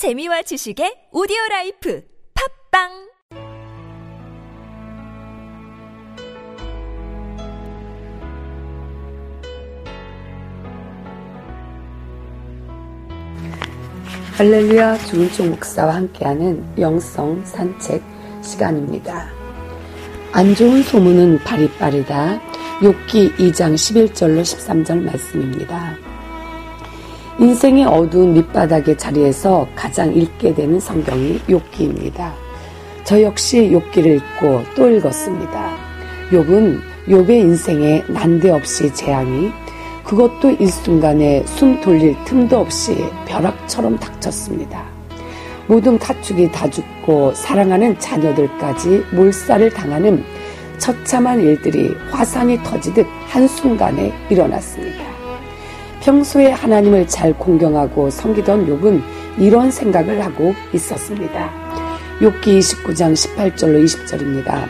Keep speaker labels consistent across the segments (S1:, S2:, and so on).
S1: 재미와 지식의 오디오 라이프 팟빵
S2: 할렐루야 주은총 목사와 함께하는 영성 산책 시간입니다. 안 좋은 소문은 발이 빠르다. 욥기 2장 11절로 13절 말씀입니다. 인생의 어두운 밑바닥의 자리에서 가장 읽게 되는 성경이 욥기입니다. 저 역시 욥기를 읽고 또 읽었습니다. 욥은 욥의 인생에 난데없이 재앙이 그것도 일순간에 숨 돌릴 틈도 없이 벼락처럼 닥쳤습니다. 모든 가축이 다 죽고 사랑하는 자녀들까지 몰살을 당하는 처참한 일들이 화산이 터지듯 한순간에 일어났습니다. 평소에 하나님을 잘 공경하고 섬기던 욥은 이런 생각을 하고 있었습니다. 욥기 29장 18절로 20절입니다.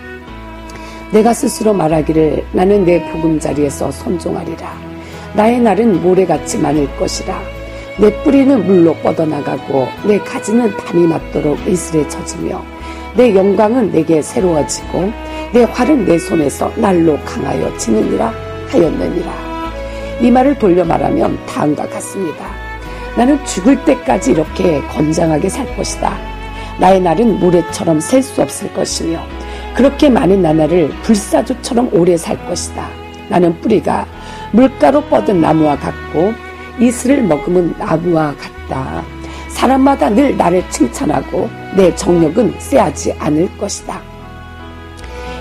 S2: 내가 스스로 말하기를 나는 내 보금자리에서 선종하리라. 나의 날은 모래같이 많을 것이라. 내 뿌리는 물로 뻗어나가고 내 가지는 담이 맞도록 이슬에 젖으며 내 영광은 내게 새로워지고 내 활은 내 손에서 날로 강하여 지느니라 하였느니라. 이 말을 돌려 말하면 다음과 같습니다. 나는 죽을 때까지 이렇게 건장하게 살 것이다. 나의 날은 모래처럼 셀 수 없을 것이며 그렇게 많은 나날을 불사조처럼 오래 살 것이다. 나는 뿌리가 물가로 뻗은 나무와 같고 이슬을 머금은 나무와 같다. 사람마다 늘 나를 칭찬하고 내 정력은 쎄하지 않을 것이다.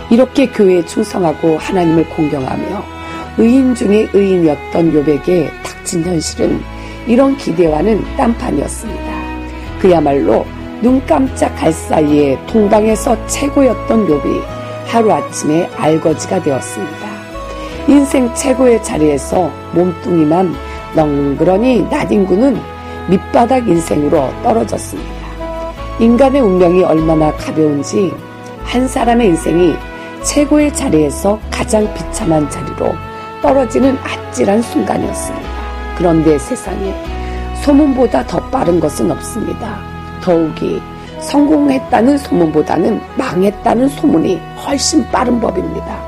S2: 이렇게 교회에 충성하고 하나님을 공경하며 의인 중에 의인이었던 욥에게 닥친 현실은 이런 기대와는 딴판이었습니다. 그야말로 눈 깜짝할 사이에 동방에서 최고였던 욥이 하루아침에 알거지가 되었습니다. 인생 최고의 자리에서 몸뚱이만 넝그러니 나딘구는 밑바닥 인생으로 떨어졌습니다. 인간의 운명이 얼마나 가벼운지 한 사람의 인생이 최고의 자리에서 가장 비참한 자리로 떨어지는 아찔한 순간이었습니다. 그런데 세상에 소문보다 더 빠른 것은 없습니다. 더욱이 성공했다는 소문보다는 망했다는 소문이 훨씬 빠른 법입니다.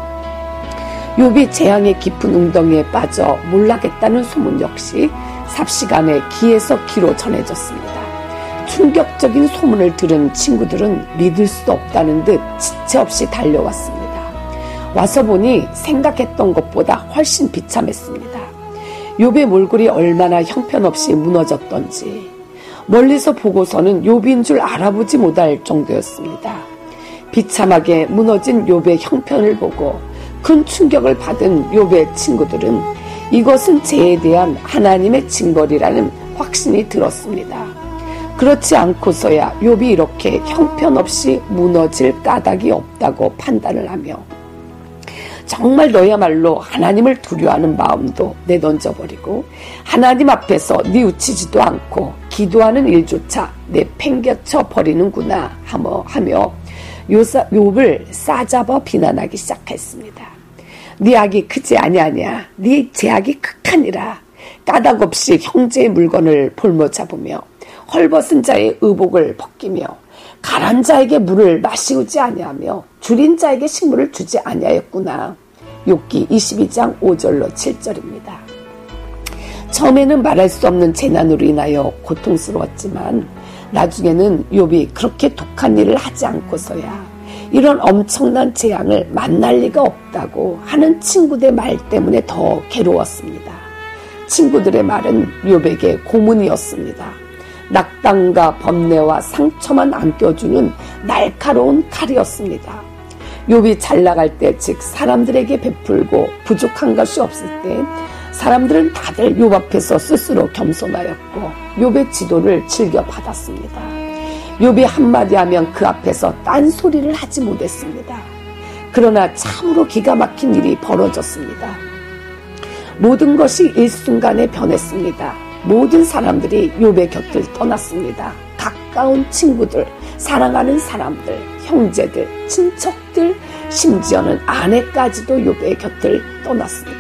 S2: 욥이 재앙의 깊은 웅덩이에 빠져 몰락했다는 소문 역시 삽시간에 기에서 기로 전해졌습니다. 충격적인 소문을 들은 친구들은 믿을 수 없다는 듯 지체 없이 달려왔습니다. 와서 보니 생각했던 것보다 훨씬 비참했습니다. 욥의 몰골이 얼마나 형편없이 무너졌던지 멀리서 보고서는 욥인 줄 알아보지 못할 정도였습니다. 비참하게 무너진 욥의 형편을 보고 큰 충격을 받은 욥의 친구들은 이것은 죄에 대한 하나님의 징벌이라는 확신이 들었습니다. 그렇지 않고서야 욥이 이렇게 형편없이 무너질 까닭이 없다고 판단을 하며 정말 너야말로 하나님을 두려워하는 마음도 내던져버리고 하나님 앞에서 뉘우치지도 않고 기도하는 일조차 내팽겨쳐 버리는구나 하며 요사, 욥을 싸잡아 비난하기 시작했습니다. 네 악이 크지 아니하냐? 네 제악이 극하니라. 까닭 없이 형제의 물건을 볼모 잡으며 헐벗은 자의 의복을 벗기며 가란 자에게 물을 마시우지 아니하며 줄인 자에게 식물을 주지 아니하였구나. 욥기 22장 5절로 7절입니다. 처음에는 말할 수 없는 재난으로 인하여 고통스러웠지만 나중에는 욥이 그렇게 독한 일을 하지 않고서야 이런 엄청난 재앙을 만날 리가 없다고 하는 친구들의 말 때문에 더 괴로웠습니다. 친구들의 말은 욥에게 고문이었습니다. 낙담과 번뇌와 상처만 안겨주는 날카로운 칼이었습니다. 욥이 잘 나갈 때, 즉 사람들에게 베풀고 부족한 것이 없을 때 사람들은 다들 욥 앞에서 스스로 겸손하였고 욥의 지도를 즐겨 받았습니다. 욥이 한마디 하면 그 앞에서 딴소리를 하지 못했습니다. 그러나 참으로 기가 막힌 일이 벌어졌습니다. 모든 것이 일순간에 변했습니다. 모든 사람들이 욥의 곁을 떠났습니다. 가까운 친구들, 사랑하는 사람들, 형제들, 친척들, 심지어는 아내까지도 욥의 곁을 떠났습니다.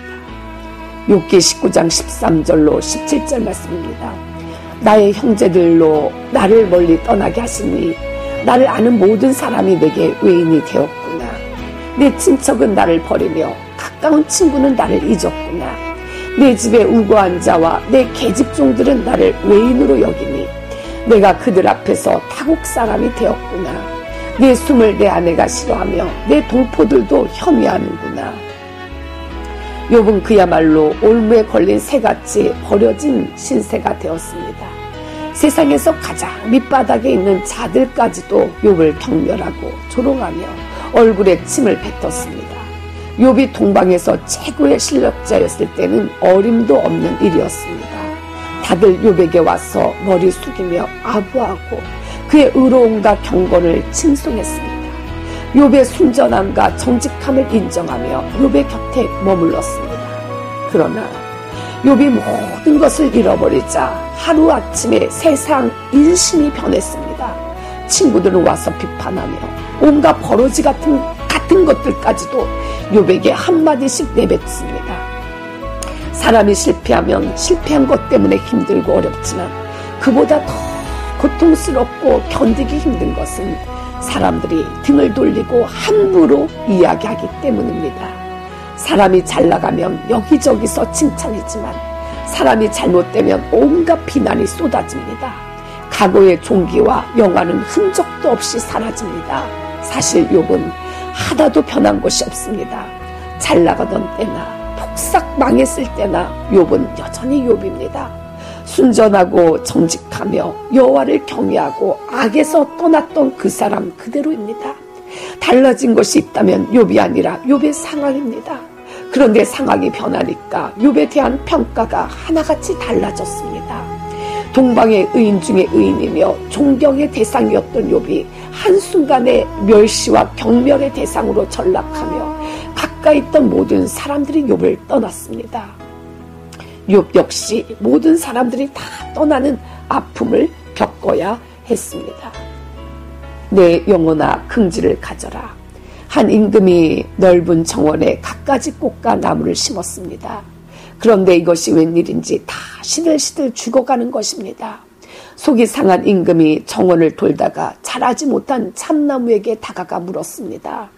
S2: 욥기 19장 13절로 17절 말씀입니다. 나의 형제들로 나를 멀리 떠나게 하시니 나를 아는 모든 사람이 내게 외인이 되었구나. 내 친척은 나를 버리며 가까운 친구는 나를 잊었구나. 내 집에 우고한 자와 내 계집종들은 나를 외인으로 여기니 내가 그들 앞에서 타국 사람이 되었구나. 내 숨을 내 아내가 싫어하며 내 동포들도 혐의하는구나. 욥은 그야말로 올무에 걸린 새같이 버려진 신세가 되었습니다. 세상에서 가장 밑바닥에 있는 자들까지도 욥을 경멸하고 조롱하며 얼굴에 침을 뱉었습니다. 욥이 동방에서 최고의 실력자였을 때는 어림도 없는 일이었습니다. 다들 욥에게 와서 머리 숙이며 아부하고 그의 의로움과 경건을 칭송했습니다. 욥의 순전함과 정직함을 인정하며 욥의 곁에 머물렀습니다. 그러나 욥이 모든 것을 잃어버리자 하루아침에 세상 인심이 변했습니다. 친구들은 와서 비판하며 온갖 버러지 같은 같은 것들까지도 욥에게 한마디씩 내뱉습니다. 사람이 실패하면 실패한 것 때문에 힘들고 어렵지만 그보다 더 고통스럽고 견디기 힘든 것은 사람들이 등을 돌리고 함부로 이야기하기 때문입니다. 사람이 잘 나가면 여기저기서 칭찬이지만 사람이 잘못되면 온갖 비난이 쏟아집니다. 과거의 종기와 영화는 흔적도 없이 사라집니다. 사실 욕은 하나도 변한 것이 없습니다. 잘 나가던 때나 폭삭 망했을 때나 욥은 여전히 욥입니다. 순전하고 정직하며 여호와를 경외하고 악에서 떠났던 그 사람 그대로입니다. 달라진 것이 있다면 욥이 아니라 욥의 상황입니다. 그런데 상황이 변하니까 욥에 대한 평가가 하나같이 달라졌습니다. 동방의 의인 중의 의인이며 존경의 대상이었던 욥이 한순간에 멸시와 경멸의 대상으로 전락하며 가까이 있던 모든 사람들이 욥을 떠났습니다. 욥 역시 모든 사람들이 다 떠나는 아픔을 겪어야 했습니다. 내 영혼아 긍지를 가져라. 한 임금이 넓은 정원에 갖가지 꽃과 나무를 심었습니다. 그런데 이것이 웬일인지 다 시들시들 죽어가는 것입니다. 속이 상한 임금이 정원을 돌다가 자라지 못한 참나무에게 다가가 물었습니다.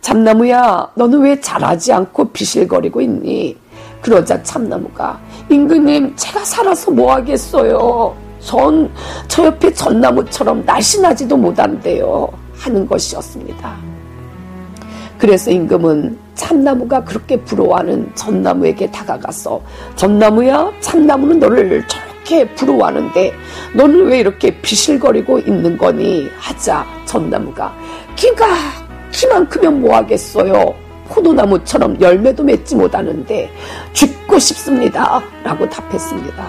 S2: 참나무야, 너는 왜 자라지 않고 비실거리고 있니? 그러자 참나무가 임금님, 제가 살아서 뭐 하겠어요? 전 저 옆에 전나무처럼 날씬하지도 못한대요. 하는 것이었습니다. 그래서 임금은 참나무가 그렇게 부러워하는 전나무에게 다가가서 전나무야, 참나무는 너를 저렇게 부러워하는데 너는 왜 이렇게 비실거리고 있는 거니? 하자 전나무가 키가 키만 크면 뭐 하겠어요? 포도나무처럼 열매도 맺지 못하는데 죽고 싶습니다. 라고 답했습니다.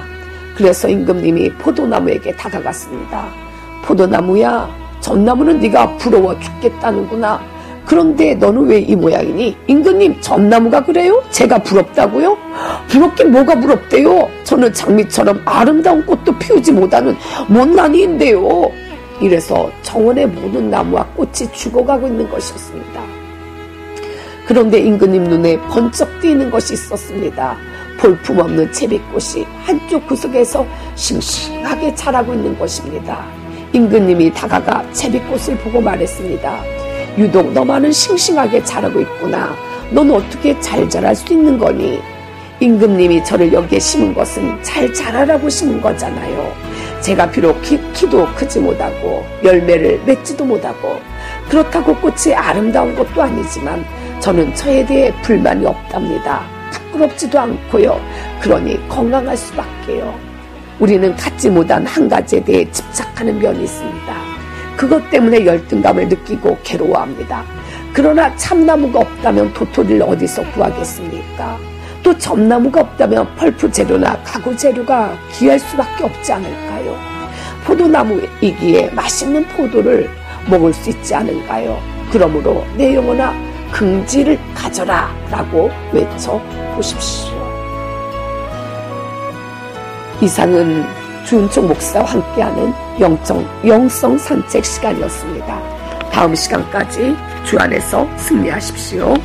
S2: 그래서 임금님이 포도나무에게 다가갔습니다. 포도나무야, 전나무는 네가 부러워 죽겠다는구나. 그런데 너는 왜 이 모양이니? 임금님, 전나무가 그래요? 제가 부럽다고요? 부럽긴 뭐가 부럽대요? 저는 장미처럼 아름다운 꽃도 피우지 못하는 못난이인데요. 이래서 정원의 모든 나무와 꽃이 죽어가고 있는 것이었습니다. 그런데 임금님 눈에 번쩍 띄는 것이 있었습니다. 볼품없는 채비꽃이 한쪽 구석에서 싱싱하게 자라고 있는 것입니다. 임금님이 다가가 채비꽃을 보고 말했습니다. 유독 너만은 싱싱하게 자라고 있구나. 넌 어떻게 잘 자랄 수 있는 거니? 임금님이 저를 여기에 심은 것은 잘 자라라고 심은 거잖아요. 제가 비록 키, 키도 크지 못하고 열매를 맺지도 못하고 그렇다고 꽃이 아름다운 것도 아니지만 저는 저에 대해 불만이 없답니다. 부끄럽지도 않고요. 그러니 건강할 수밖에요. 우리는 갖지 못한 한 가지에 대해 집착하는 면이 있습니다. 그것 때문에 열등감을 느끼고 괴로워합니다. 그러나 참나무가 없다면 도토리를 어디서 구하겠습니까? 또 점나무가 없다면 펄프 재료나 가구 재료가 귀할 수밖에 없지 않을까요? 포도나무이기에 맛있는 포도를 먹을 수 있지 않을까요? 그러므로 내 영혼아 긍지를 가져라 라고 외쳐 보십시오. 이상은 주은총 목사와 함께하는 영정, 영성 산책 시간이었습니다. 다음 시간까지 주 안에서 승리하십시오.